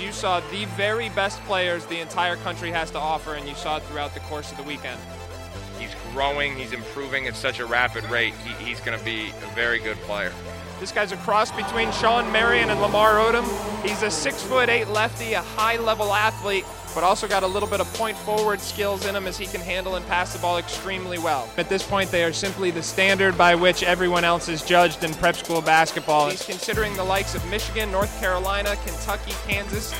you saw the very best players the entire country has to offer, and you saw it throughout the course of the weekend. He's growing, he's improving at such a rapid rate. He, he's going to be a very good player. This guy's a cross between Shawn Marion and Lamar Odom. He's a six foot eight lefty, a high level athlete, but also got a little bit of point forward skills in him as he can handle and pass the ball extremely well. At this point, they are simply the standard by which everyone else is judged in prep school basketball. He's considering the likes of Michigan, North Carolina, Kentucky, Kansas.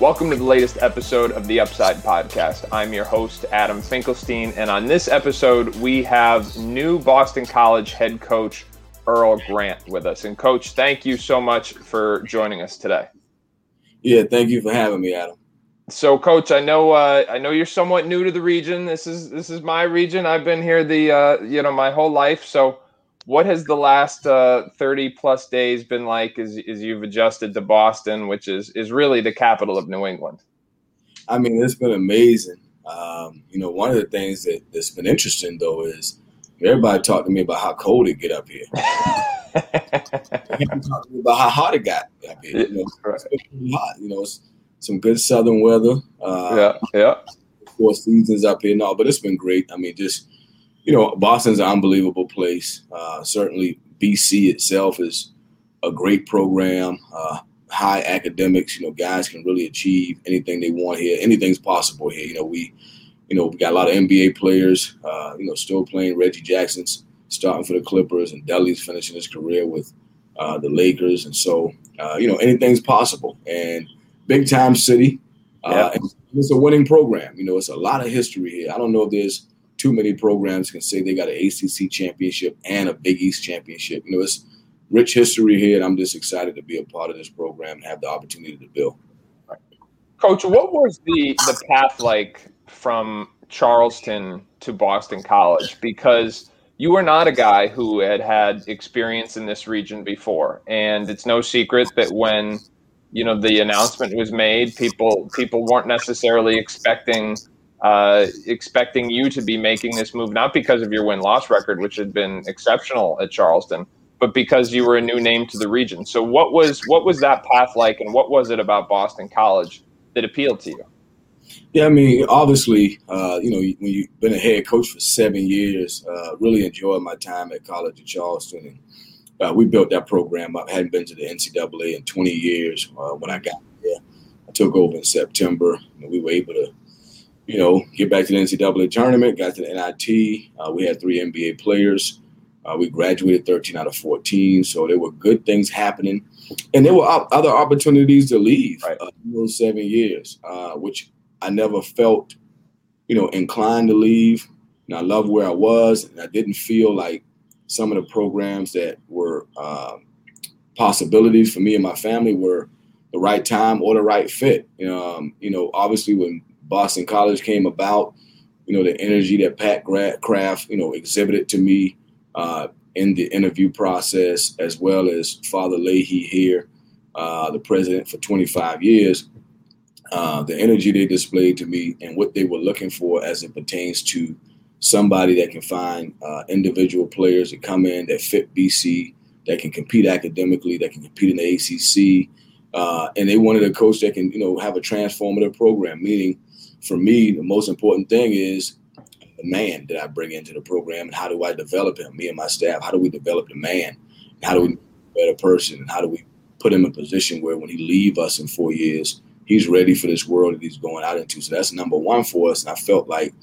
Welcome to the latest episode of the Upside Podcast. I'm your host, Adam Finkelstein, and on this episode, we have new Boston College head coach Earl Grant with us. And, coach, thank you so much for joining us today. Yeah, thank you for having me, Adam. So, coach, I know uh, I know you're somewhat new to the region. This is this is my region. I've been here the uh, you know my whole life. So, what has the last uh, 30 plus days been like as, as you've adjusted to Boston, which is, is really the capital of New England? I mean, it's been amazing. Um, you know, one of the things that, that's been interesting though is everybody talked to me about how cold it get up here. talked to me about how hot it got up here. You know, it's hot. You know, it's some good southern weather. Uh, yeah, yeah. Four seasons up here, no, but it's been great. I mean, just you know, Boston's an unbelievable place. Uh, certainly, BC itself is a great program, uh, high academics. You know, guys can really achieve anything they want here. Anything's possible here. You know, we, you know, we got a lot of NBA players. Uh, you know, still playing. Reggie Jackson's starting for the Clippers, and Delly's finishing his career with uh, the Lakers. And so, uh, you know, anything's possible. And big time city. Uh, yeah. it's a winning program. You know, it's a lot of history here. I don't know if there's too many programs can say they got an ACC championship and a Big East championship. You know, it's rich history here, and I'm just excited to be a part of this program and have the opportunity to build. Coach, what was the the path like from Charleston to Boston College? Because you were not a guy who had had experience in this region before, and it's no secret that when you know the announcement was made, people people weren't necessarily expecting uh, expecting you to be making this move, not because of your win loss record, which had been exceptional at Charleston, but because you were a new name to the region. So, what was what was that path like, and what was it about Boston College that appealed to you? Yeah, I mean, obviously, uh, you know, when you've been a head coach for seven years, uh, really enjoyed my time at College of Charleston, and uh, we built that program up. hadn't been to the NCAA in 20 years uh, when I got there. I took over in September, and we were able to you know, get back to the NCAA tournament, got to the NIT. Uh, we had three NBA players. Uh, we graduated 13 out of 14. So there were good things happening. And there were other opportunities to leave right. those seven years, uh, which I never felt, you know, inclined to leave. And I love where I was. And I didn't feel like some of the programs that were um, possibilities for me and my family were the right time or the right fit. Um, you know, obviously when Boston College came about. You know, the energy that Pat Kraft, you know, exhibited to me uh, in the interview process, as well as Father Leahy here, uh, the president for 25 years. Uh, the energy they displayed to me and what they were looking for as it pertains to somebody that can find uh, individual players that come in that fit BC, that can compete academically, that can compete in the ACC, uh, and they wanted a coach that can, you know, have a transformative program, meaning for me, the most important thing is the man that I bring into the program and how do I develop him, me and my staff, how do we develop the man? How do we a better person? And how do we put him in a position where when he leave us in four years, he's ready for this world that he's going out into. So that's number one for us. And I felt like,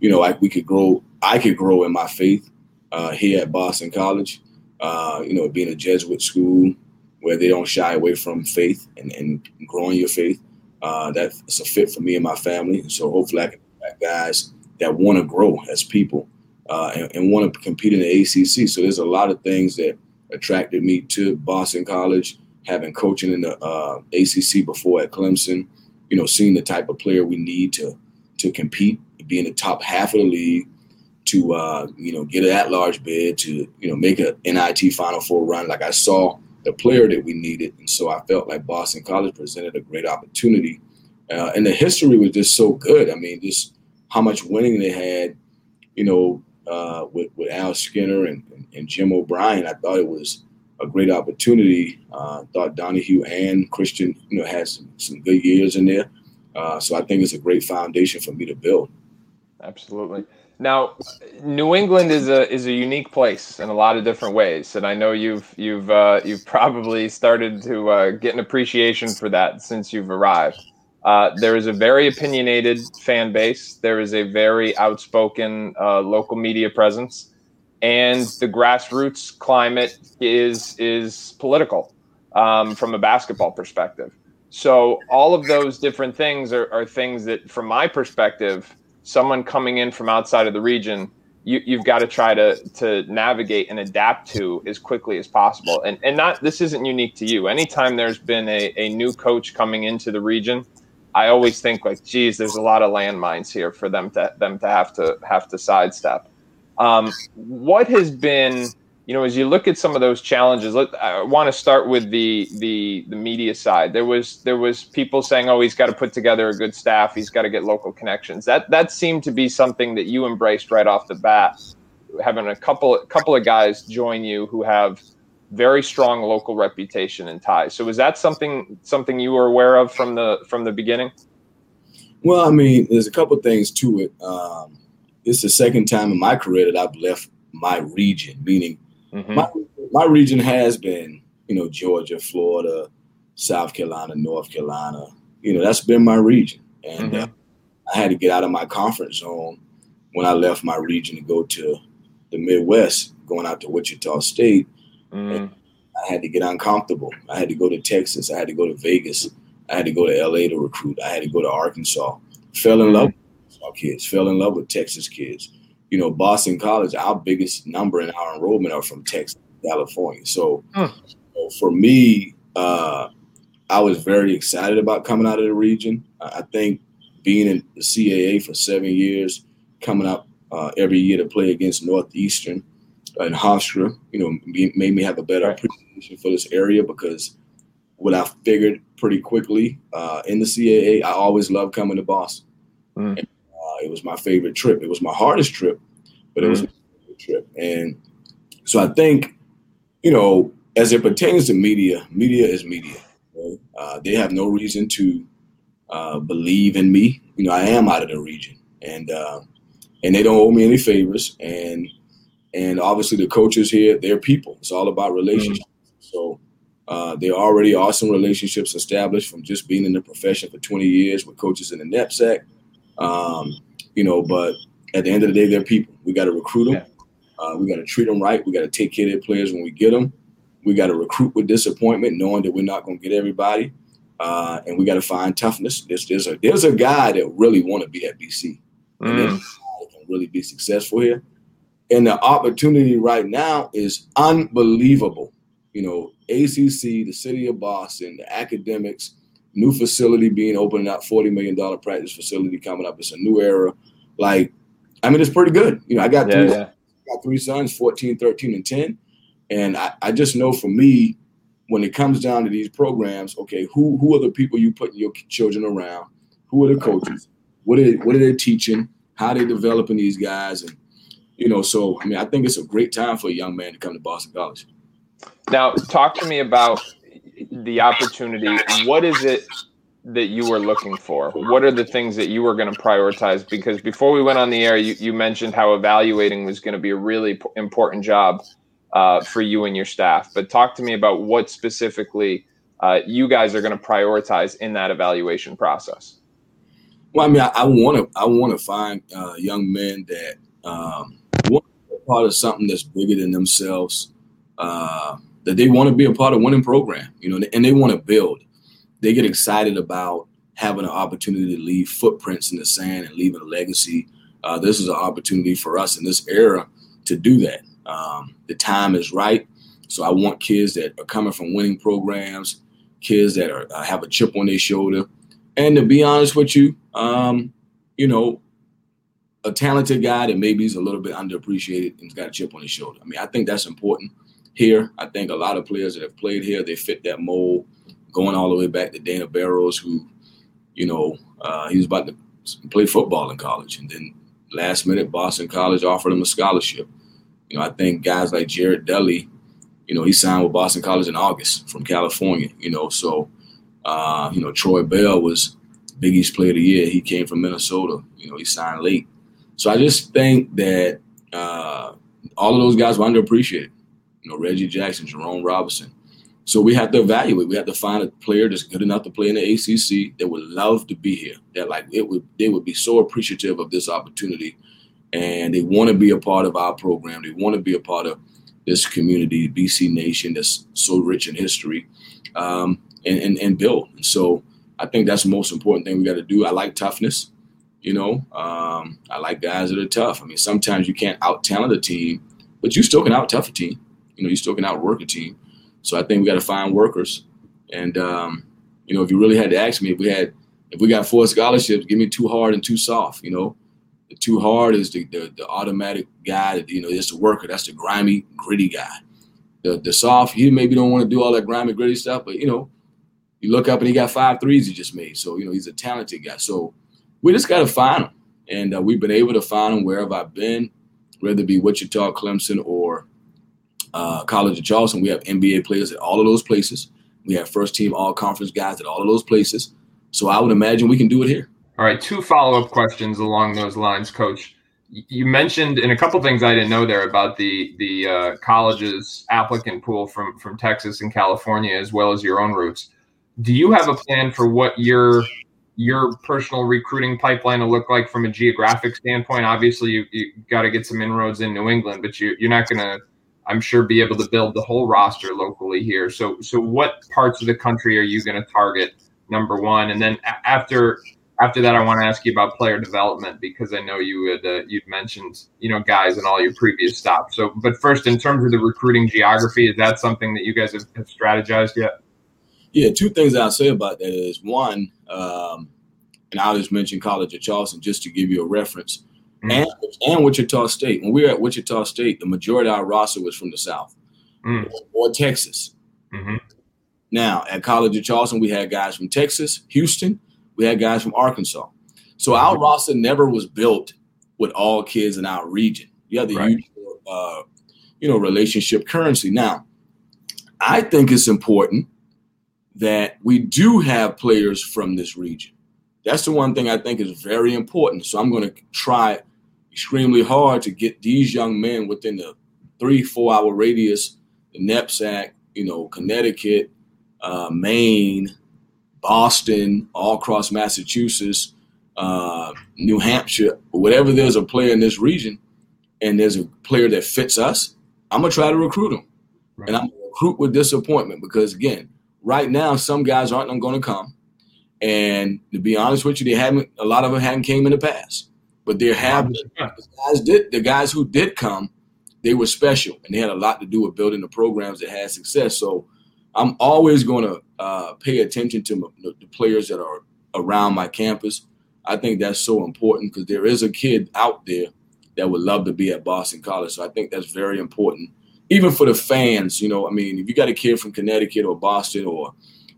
you know, like we could grow, I could grow in my faith uh, here at Boston College. Uh, you know, being a Jesuit school where they don't shy away from faith and, and growing your faith uh, that's a fit for me and my family. And so hopefully I can guys that want to grow as people uh, and, and want to compete in the ACC. So there's a lot of things that attracted me to Boston College, having coaching in the uh, ACC before at Clemson. You know, seeing the type of player we need to to compete, be in the top half of the league, to uh, you know get an at-large bid, to you know make a NIT Final Four run. Like I saw the player that we needed. And so I felt like Boston College presented a great opportunity. Uh, and the history was just so good. I mean, just how much winning they had, you know, uh, with, with Al Skinner and, and, and, Jim O'Brien. I thought it was a great opportunity. Uh, thought Donahue and Christian, you know, had some, some good years in there. Uh, so I think it's a great foundation for me to build. Absolutely. Now, New England is a is a unique place in a lot of different ways, and I know you've you've uh, you've probably started to uh, get an appreciation for that since you've arrived. Uh, there is a very opinionated fan base. There is a very outspoken uh, local media presence, and the grassroots climate is is political um, from a basketball perspective. So all of those different things are, are things that, from my perspective someone coming in from outside of the region, you, you've got to try to to navigate and adapt to as quickly as possible. And and not this isn't unique to you. Anytime there's been a, a new coach coming into the region, I always think like, geez, there's a lot of landmines here for them to them to have to have to sidestep. Um, what has been you know, as you look at some of those challenges, let, I want to start with the the the media side. There was there was people saying, "Oh, he's got to put together a good staff. He's got to get local connections." That that seemed to be something that you embraced right off the bat, having a couple couple of guys join you who have very strong local reputation and ties. So, was that something something you were aware of from the from the beginning? Well, I mean, there's a couple things to it. Um, it's the second time in my career that I've left my region, meaning Mm-hmm. My, my region has been, you know, Georgia, Florida, South Carolina, North Carolina. You know, that's been my region. And mm-hmm. uh, I had to get out of my comfort zone when I left my region to go to the Midwest, going out to Wichita State. Mm. I had to get uncomfortable. I had to go to Texas. I had to go to Vegas. I had to go to LA to recruit. I had to go to Arkansas. Fell in mm. love with kids. Fell in love with Texas kids you know, Boston College, our biggest number in our enrollment are from Texas, California. So, huh. so for me, uh, I was very excited about coming out of the region. I think being in the CAA for seven years, coming up uh, every year to play against Northeastern and Hofstra, you know, made me have a better appreciation for this area because what I figured pretty quickly uh, in the CAA, I always loved coming to Boston. Mm. Uh, it was my favorite trip. It was my hardest trip, but it was mm-hmm. my favorite trip. And so I think, you know, as it pertains to media, media is media. Right? Uh, they have no reason to uh, believe in me. You know, I am out of the region, and uh, and they don't owe me any favors. And and obviously the coaches here, they're people. It's all about relationships. Mm-hmm. So. Uh, there are already awesome relationships established from just being in the profession for 20 years with coaches in the NEPSAC. Um, you know, but at the end of the day, they're people. We got to recruit them. Yeah. Uh, we got to treat them right. We got to take care of their players when we get them. We got to recruit with disappointment, knowing that we're not going to get everybody. Uh, and we got to find toughness. There's, there's a there's a guy that really want to be at BC, mm. and can really be successful here. And the opportunity right now is unbelievable. You know, ACC, the city of Boston, the academics, new facility being opened up, $40 million practice facility coming up. It's a new era. Like, I mean, it's pretty good. You know, I got, yeah, three, yeah. got three sons, 14, 13, and 10. And I, I just know for me, when it comes down to these programs, okay, who who are the people you putting your children around? Who are the coaches? What are they, what are they teaching? How are they developing these guys? And you know, so I mean, I think it's a great time for a young man to come to Boston College. Now, talk to me about the opportunity, what is it that you were looking for? What are the things that you were going to prioritize? Because before we went on the air, you, you mentioned how evaluating was going to be a really important job uh, for you and your staff. But talk to me about what specifically uh, you guys are going to prioritize in that evaluation process. Well, I mean, I want to I want to find uh, young men that um, want to be part of something that's bigger than themselves. Uh, that they want to be a part of winning program, you know, and they want to build. They get excited about having an opportunity to leave footprints in the sand and leaving a legacy. Uh, this is an opportunity for us in this era to do that. Um, the time is right. So I want kids that are coming from winning programs, kids that are uh, have a chip on their shoulder, and to be honest with you, um, you know, a talented guy that maybe is a little bit underappreciated and's got a chip on his shoulder. I mean, I think that's important here. I think a lot of players that have played here, they fit that mold. Going all the way back to Dana Barros, who, you know, uh, he was about to play football in college, and then last minute Boston College offered him a scholarship. You know, I think guys like Jared Dudley, you know, he signed with Boston College in August from California. You know, so uh, you know Troy Bell was Big East Player of the Year. He came from Minnesota. You know, he signed late. So I just think that uh, all of those guys were underappreciated. You know, Reggie Jackson, Jerome Robinson. So we have to evaluate. We have to find a player that's good enough to play in the ACC that would love to be here. That like it would they would be so appreciative of this opportunity, and they want to be a part of our program. They want to be a part of this community, BC Nation, that's so rich in history, um, and, and and build. So I think that's the most important thing we got to do. I like toughness. You know, um, I like guys that are tough. I mean, sometimes you can't out talent a team, but you still can out tough a team. You know, you still can outwork a team. So I think we got to find workers. And um, you know, if you really had to ask me, if we had, if we got four scholarships, give me too hard and too soft. You know, the too hard is the, the, the automatic guy that you know is the worker. That's the grimy, gritty guy. The the soft, he maybe don't want to do all that grimy, gritty stuff, but you know, you look up and he got five threes he just made. So you know, he's a talented guy. So we just got to find him, and uh, we've been able to find him wherever I've been, whether it be Wichita, Clemson, or uh, College of Charleston. We have NBA players at all of those places. We have first team all conference guys at all of those places. So I would imagine we can do it here. All right, two follow up questions along those lines, Coach. You mentioned in a couple things I didn't know there about the the uh, college's applicant pool from from Texas and California, as well as your own roots. Do you have a plan for what your your personal recruiting pipeline will look like from a geographic standpoint? Obviously, you, you got to get some inroads in New England, but you, you're not going to I'm sure be able to build the whole roster locally here. So so what parts of the country are you going to target? Number one, and then after after that, I want to ask you about player development because I know you had uh, you'd mentioned you know guys in all your previous stops. So, but first, in terms of the recruiting geography, is that something that you guys have, have strategized yet? Yeah, two things I'll say about that is one, um, and I'll just mention College of Charleston just to give you a reference mm. and and Wichita State. When we were at Wichita State, the majority of our roster was from the South mm. or, Texas. Mm-hmm. Now at College of Charleston, we had guys from Texas, Houston. We had guys from Arkansas. So mm-hmm. our roster never was built with all kids in our region. You have the right. usual, uh, you know, relationship currency. Now, I think it's important that we do have players from this region. That's the one thing I think is very important. So I'm going to try extremely hard to get these young men within the three, four hour radius, the NEPSAC, you know, Connecticut, uh, Maine, Boston, all across Massachusetts, uh, New Hampshire, whatever there's a player in this region and there's a player that fits us, I'm going to try to recruit them. Right. And I'm going to recruit with disappointment because, again, right now, some guys aren't going to come. And to be honest with you, they haven't. A lot of them have not came in the past, but there have the guys did the guys who did come, they were special, and they had a lot to do with building the programs that had success. So I'm always going to uh, pay attention to the, the players that are around my campus. I think that's so important because there is a kid out there that would love to be at Boston College. So I think that's very important, even for the fans. You know, I mean, if you got a kid from Connecticut or Boston or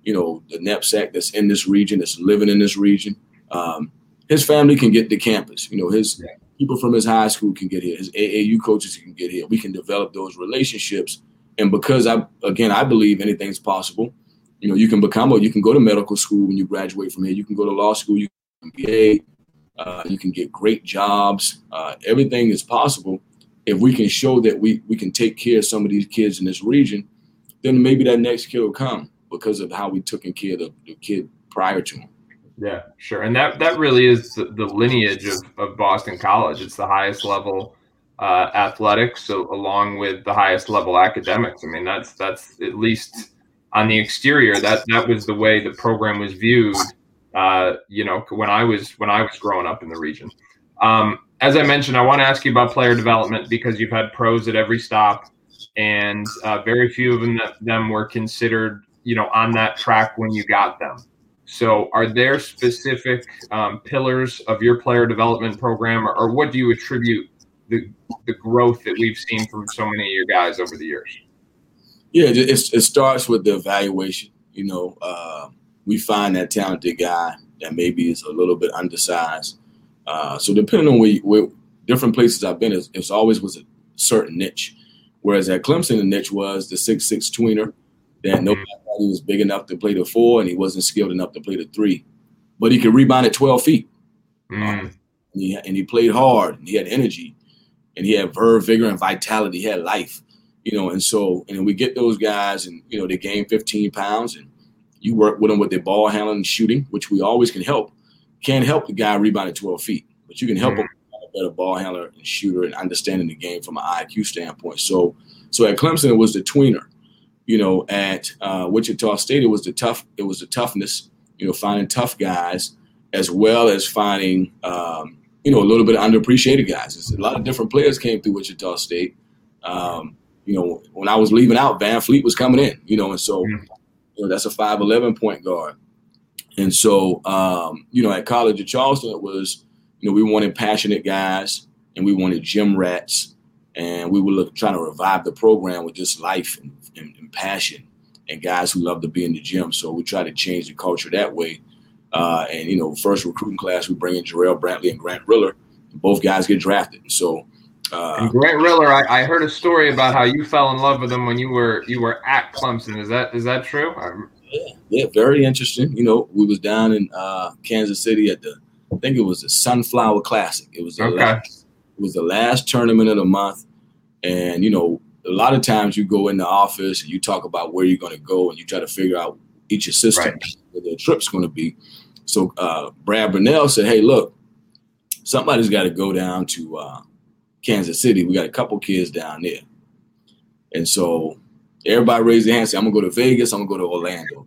you know, the NEPSAC that's in this region, that's living in this region. Um, his family can get to campus. You know, his yeah. people from his high school can get here. His AAU coaches can get here. We can develop those relationships. And because I, again, I believe anything's possible. You know, you can become or you can go to medical school when you graduate from here. You can go to law school. You can MBA. Uh, you can get great jobs. Uh, everything is possible if we can show that we we can take care of some of these kids in this region. Then maybe that next kid will come because of how we took care of the, the kid prior to him. Yeah, sure. And that that really is the, lineage of, of Boston College. It's the highest level uh, athletics, so along with the highest level academics. I mean, that's that's at least on the exterior. That that was the way the program was viewed. Uh, you know, when I was when I was growing up in the region. Um, as I mentioned, I want to ask you about player development because you've had pros at every stop, and uh, very few of them, them were considered you know on that track when you got them. So, are there specific um, pillars of your player development program, or, or, what do you attribute the the growth that we've seen from so many of your guys over the years? Yeah, it, it starts with the evaluation. You know, uh, we find that talented guy that maybe is a little bit undersized. Uh, so, depending on where, where, different places I've been, it's, it's always was a certain niche. Whereas at Clemson, the niche was the six six tweener that nobody thought he was big enough to play the four, and he wasn't skilled enough to play the three, but he could rebound at 12 feet. Mm. and, he, and he played hard, and he had energy, and he had verve, vigor, and vitality. He had life, you know. And so, and we get those guys, and you know, they gain 15 pounds, and you work with them with their ball handling and shooting, which we always can help. Can't help the guy rebound at 12 feet, but you can help mm. him a better ball handler and shooter and understanding the game from an IQ standpoint. So, so at Clemson, it was the tweener. You know, at uh, Wichita State, it was the tough. It was the toughness. You know, finding tough guys as well as finding um, you know a little bit of underappreciated guys. It's a lot of different players came through Wichita State. Um, you know, when I was leaving out, VanVleet was coming in. You know, and so you know that's a five eleven point guard. And so, um, you know, at College of Charleston, it was, you know, we wanted passionate guys and we wanted gym rats. And we were look, trying to revive the program with just life and, and, and, passion and guys who love to be in the gym. So we try to change the culture that way. Uh, and, you know, first recruiting class, we bring in Jarrell Brantley and Grant Riller. Both guys get drafted. So, uh, and Grant Riller, I, I, heard a story about how you fell in love with him when you were you were at Clemson. Is that is that true? Yeah, yeah, very interesting. You know, we was down in uh, Kansas City at the, I think it was the Sunflower Classic. It was the okay. last, it was the last tournament of the month, and you know, a lot of times you go in the office and you talk about where you're going to go, and you try to figure out each assistant right. where their trip's going to be. So uh, Brad Brownell said, "Hey, look, somebody's got to go down to uh, Kansas City. We got a couple kids down there." And so Everybody raised their hand. Say, I'm gonna go to Vegas. I'm gonna go to Orlando.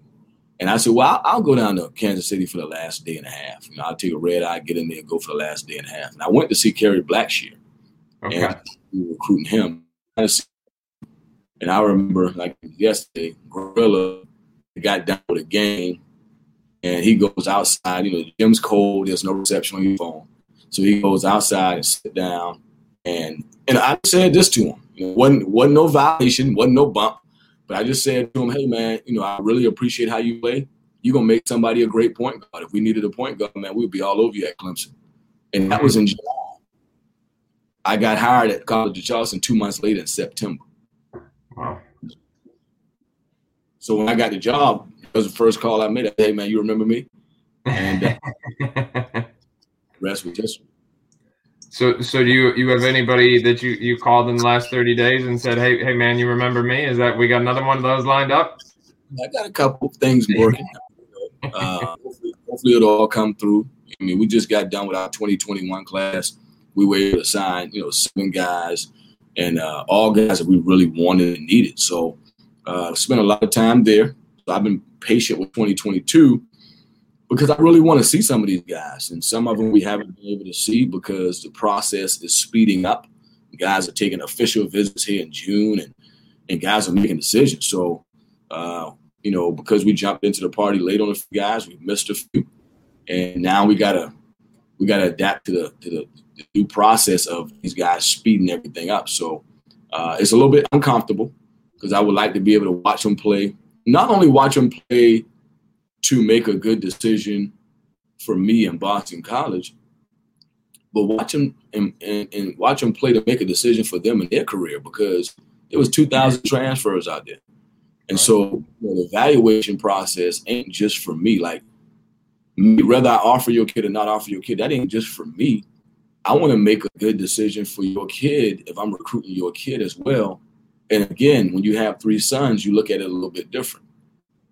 And I said, well, I'll, I'll, go down to Kansas City for the last day and a half. You know, I'll take a red eye, get in there, and go for the last day and a half. And I went to see Kerry Blackshear, okay. and recruiting him. And I remember, like yesterday, Gorilla got down with a game, and he goes outside. You know, the gym's cold. There's no reception on your phone, so he goes outside and sit down. And and I said this to him. Wasn't wasn't no violation, wasn't no bump. But I just said to him, hey, man, you know, I really appreciate how you play. You're to make somebody a great point guard. If we needed a point guard, man, we'd be all over you at Clemson. And that was in July. I got hired at College of Charleston two months later in September. Wow. So when I got the job, it was the first call I made. Hey, man, you remember me? And uh, rest was history. So, so do you you have anybody that you you called in the last thirty days and said, "Hey, hey, man, you remember me?" Is that we got another one of those lined up? I got a couple of things working. uh, hopefully, hopefully, it'll all come through. I mean, we just got done with our 2021 class. We were able to sign, you know, seven guys, and uh, all guys that we really wanted and needed. So, uh, spent a lot of time there. So I've been patient with 2022 because I really want to see some of these guys, and some of them we haven't been able to see because the process is speeding up. Guys are taking official visits here in June, and and guys are making decisions. So, uh, you know, because we jumped into the party late on a few guys, we missed a few, and now we gotta we gotta adapt to the to the, the new process of these guys speeding everything up. So uh, it's a little bit uncomfortable because I would like to be able to watch them play, not only watch them play to make a good decision for me in Boston College, but watch them and, and, and watch them play to make a decision for them in their career because there was 2,000 transfers out there. And so the evaluation process ain't just for me. Like, whether I offer your kid or not offer your kid, that ain't just for me. I want to make a good decision for your kid if I'm recruiting your kid as well. And again, when you have three sons, you look at it a little bit different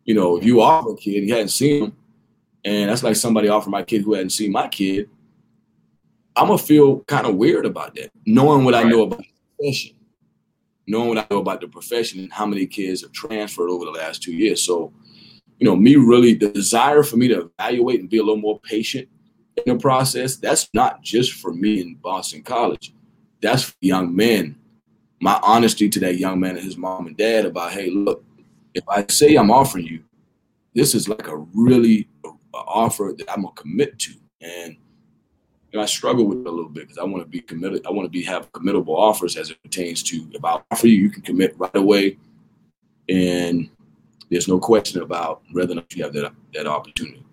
you know, if you offer a kid, you hadn't seen him, and that's like somebody offered my kid who hadn't seen my kid, I'm gonna feel kind of weird about that, knowing what right. I know about the profession, knowing what I know about the profession and how many kids have transferred over the last two years. So, you know, me really the desire for me to evaluate and be a little more patient the process. That's not just for me in Boston College. That's for young men. My honesty to that young man and his mom and dad about, hey, look, if I say I'm offering you, this is like a really a, offer that I'm gonna commit to, and you know, I struggle with it a little bit because I want to be committed. I want to be have committable offers as it pertains to if I offer you, you can commit right away, and there's no question about whether or not you have that that opportunity.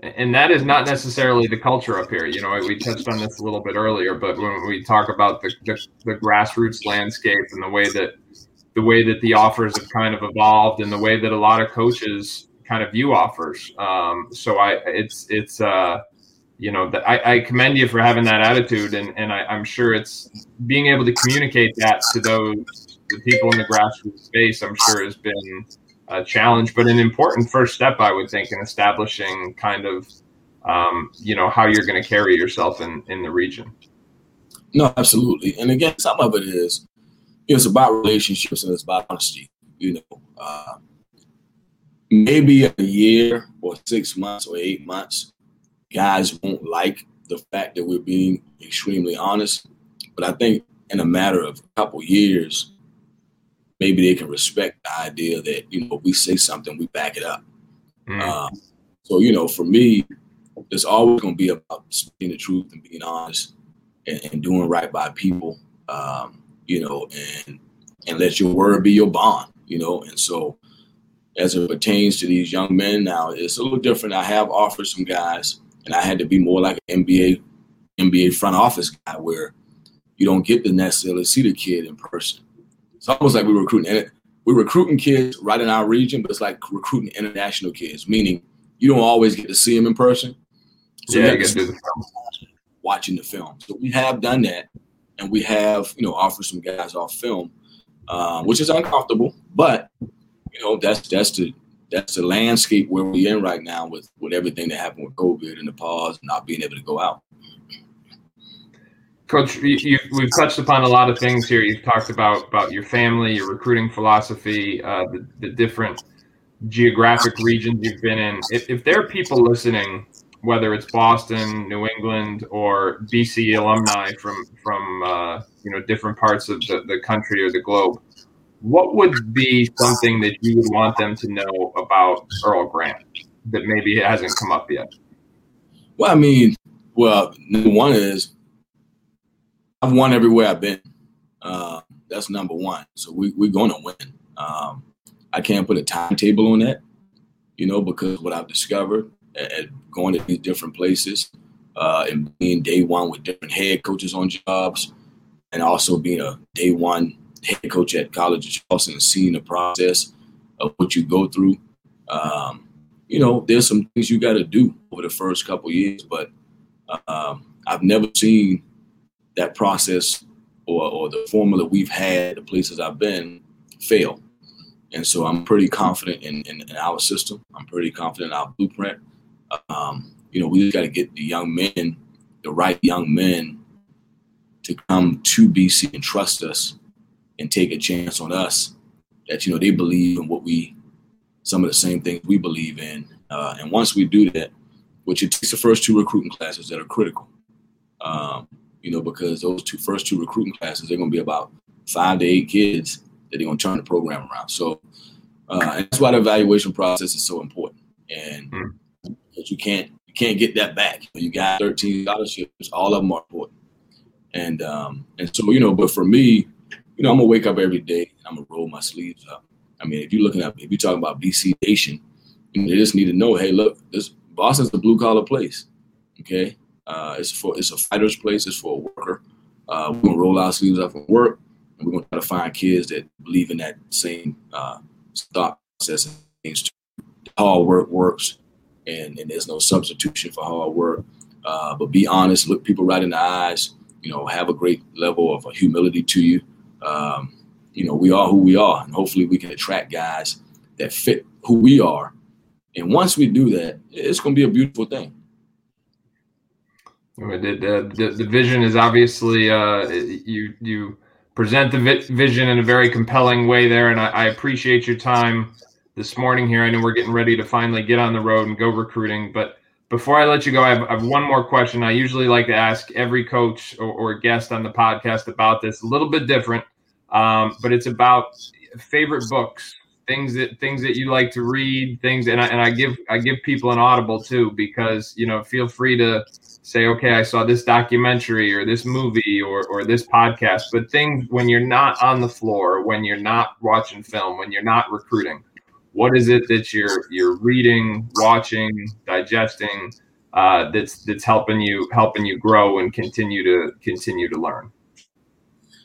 And that is not necessarily the culture up here. You know, we touched on this a little bit earlier, but when we talk about the, the, the grassroots landscape and the way that the way that the offers have kind of evolved and the way that a lot of coaches kind of view offers. Um, so I, it's, it's, uh, you know, the, I, I, commend you for having that attitude, and, and I, am sure it's being able to communicate that to those the people in the grassroots space. I'm sure has been a challenge, but an important first step, I would think, in establishing kind of, um, you know, how you're going to carry yourself in in the region. No, absolutely, and again, some of it is it's about relationships and it's about honesty. You know, uh, maybe a year or six months or eight months, guys won't like the fact that we're being extremely honest. But I think in a matter of a couple years, maybe they can respect the idea that you know we say something, we back it up. Mm. Um, so you know, for me, it's always going to be about speaking the truth and being honest and, and doing right by people. Um, you know, and and let your word be your bond, you know. And so, as it pertains to these young men now, it's a little different. I have offered some guys, and I had to be more like an NBA NBA front office guy, where you don't get to necessarily see the kid in person. It's almost like we're recruiting. We're recruiting kids right in our region, but it's like recruiting international kids, meaning you don't always get to see them in person. So yeah, you get to watching the film. So we have done that and we have you know offered some guys off film, um, which is uncomfortable, but you know that's that's the that's the landscape where we're in right now with with everything that happened with COVID and the pause, not being able to go out. Coach, you, we've touched upon a lot of things here. You've talked about about your family, your recruiting philosophy, uh, the, the different geographic regions you've been in. If, if there are people listening whether it's Boston, New England, or BC alumni from from uh, you know different parts of the, the country or the globe, what would be something that you would want them to know about Earl Grant that maybe hasn't come up yet? Well, I mean, well, one is I've won everywhere I've been. Uh, that's number one. So we, we're going to win. Um, I can't put a timetable on that, you know, because what I've discovered at going to these different places uh, and being day one with different head coaches on jobs, and also being a day one head coach at College of Charleston and seeing the process of what you go through. Um, you know, there's some things you got to do over the first couple years, but um, I've never seen that process or, or the formula we've had, the places I've been, fail. And so I'm pretty confident in, in, in, our system. I'm pretty confident in our blueprint. Um, you know, we just got to get the young men, the right young men, to come to BC and trust us and take a chance on us. That you know they believe in what we, some of the same things we believe in. Uh, and once we do that, which it takes the first two recruiting classes that are critical. Um, you know, because those two first two recruiting classes, they're going to be about five to eight kids that they're going to turn the program around. So uh, that's why the evaluation process is so important. And mm you can't you can't get that back. You got 13 scholarships, all of them are important. And um, and so you know, but for me, you know, I'm gonna wake up every day. I'm gonna roll my sleeves up. I mean, if you're looking at if you're talking about BC Nation, you know, they just need to know, hey, look, this Boston's a blue collar place. Okay, uh, it's for it's a fighter's place. It's for a worker. Uh, we're gonna roll our sleeves up and work, and we're gonna try to find kids that believe in that same uh, thought process things. Hard work works and, and there's no substitution for hard work. Uh, but be honest, look people right in the eyes. You know, have a great level of humility to you. Um, you know, we are who we are, and hopefully we can attract guys that fit who we are. And once we do that, it's to be a beautiful thing. The, the, the vision is obviously uh, you you present the vision in a very compelling way there, and I, I appreciate your time this morning here. I know we're getting ready to finally get on the road and go recruiting, but before I let you go, I have, I have one more question. I usually like to ask every coach or, or guest on the podcast about this. A little bit different, um, but it's about favorite books, things that things that you like to read, things, and I, and I give I give people an audible too because you know feel free to say okay I saw this documentary or this movie or or this podcast, but things when you're not on the floor, when you're not watching film, when you're not recruiting what is it that you're you're reading, watching, digesting uh, that's that's helping you helping you grow and continue to continue to learn?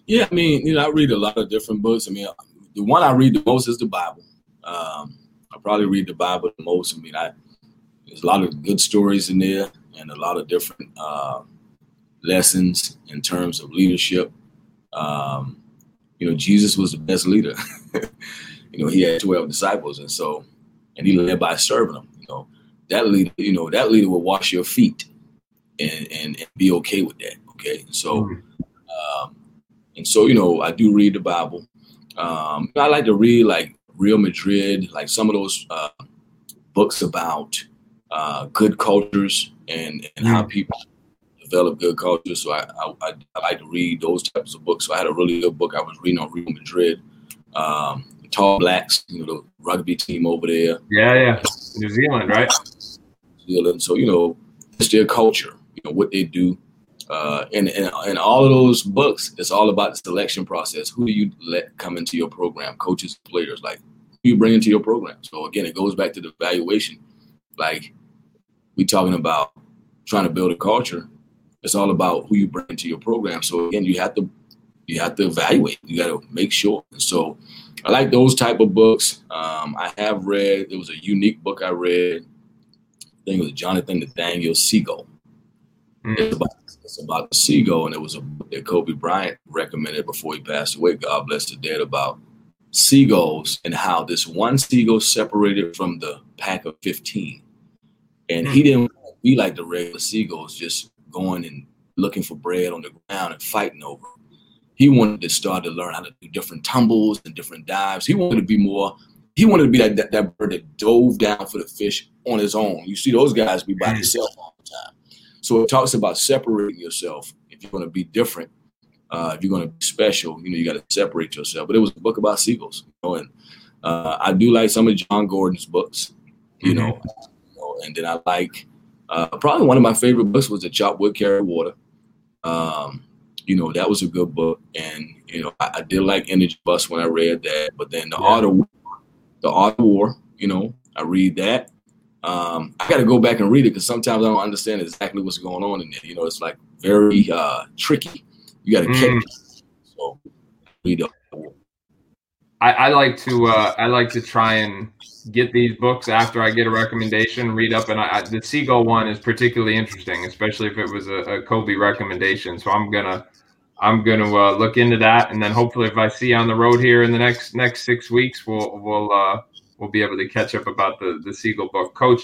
Yeah, I mean, you know, I read a lot of different books. I mean, the one I read the most is the Bible. Um, I probably read the Bible the most. I mean, I there's a lot of good stories in there and a lot of different uh, lessons in terms of leadership. Um, you know, Jesus was the best leader. you know, he had 12 disciples, and so, and he led by serving them. You know, that leader, you know, that leader will wash your feet and, and, and be okay with that. Okay. So, mm-hmm. um, and so, you know, I do read the Bible. Um, I like to read like Real Madrid, like some of those uh, books about uh, good cultures and, and how people develop good culture. So I, I, I, like to read those types of books. So I had a really good book I was reading on Real Madrid. Um, Tall Blacks, you know, the rugby team over there. Yeah, yeah. New Zealand, right? New Zealand. So, you know, it's their culture, you know, what they do. Uh, and, and, and all of those books, it's all about the selection process. Who do you let come into your program? Coaches, players, like who you bring into your program. So again, it goes back to the evaluation. Like we talking about trying to build a culture. It's all about who you bring into your program. So again, you have to you have to evaluate. You got to make sure. And so I like those type of books. Um, I have read. It was a unique book I read. I think it was Jonathan Nathaniel Seagull. Mm. It's, about, it's about the seagull, and it was a book that Kobe Bryant recommended before he passed away. God bless the dead about seagulls and how this one seagull separated from the pack of 15. And he hmm. didn't be like the regular seagulls, just going and looking for bread on the ground and fighting over. He wanted to start to learn how to do different tumbles and different dives. He wanted to be more. He wanted to be that, that, that bird that dove down for the fish on his own. You see those guys be by hmm. themselves all the time. So it talks about separating yourself. If you're going to be different, uh, if you're going to be special, you know you got to separate yourself. But it was a book about seagulls, you know, and uh, I do like some of Jon Gordon's books, you mm-hmm. And then I like uh, probably one of my favorite books was the Chop Wood Carry Water. Um, you know, that was a good book, and you know, I, I, did like Energy Bus when I read that. But then the yeah. Art of the Art of War, you know, I read that. Um, I got to go back and read it because sometimes I don't understand exactly what's going on in there. You know, it's like very uh, tricky. You got to mm. catch. So read the I, I like to uh, I like to try and get these books after I get a recommendation, read up, and I, the Seagull one is particularly interesting, especially if it was a, a Kobe recommendation. So I'm gonna I'm gonna uh, look into that, and then hopefully, if I see you on the road here in the next next six weeks, we'll we'll uh, we'll be able to catch up about the the Seagull book. Coach,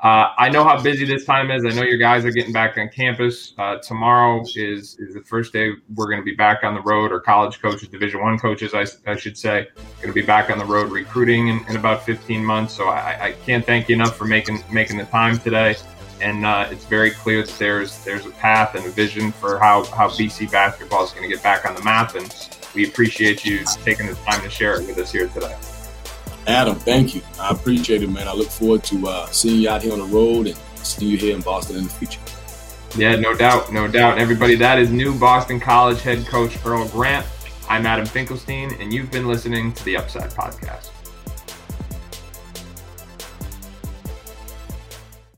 uh, I know how busy this time is. I know your guys are getting back on campus. Uh, tomorrow is is the first day we're going to be back on the road, or college coaches, Division One coaches, I, I should say, going to be back on the road recruiting in, in about 15 months. So I, I, can't thank you enough for making making the time today. And uh, it's very clear that there's there's a path and a vision for how how BC basketball is going to get back on the map. And we appreciate you taking the time to share it with us here today. Adam, thank you. I appreciate it, man. I look forward to uh, seeing you out here on the road and seeing you here in Boston in the future. Yeah, no doubt, no doubt. Everybody, that is new Boston College head coach Earl Grant. I'm Adam Finkelstein, and you've been listening to the Upside Podcast.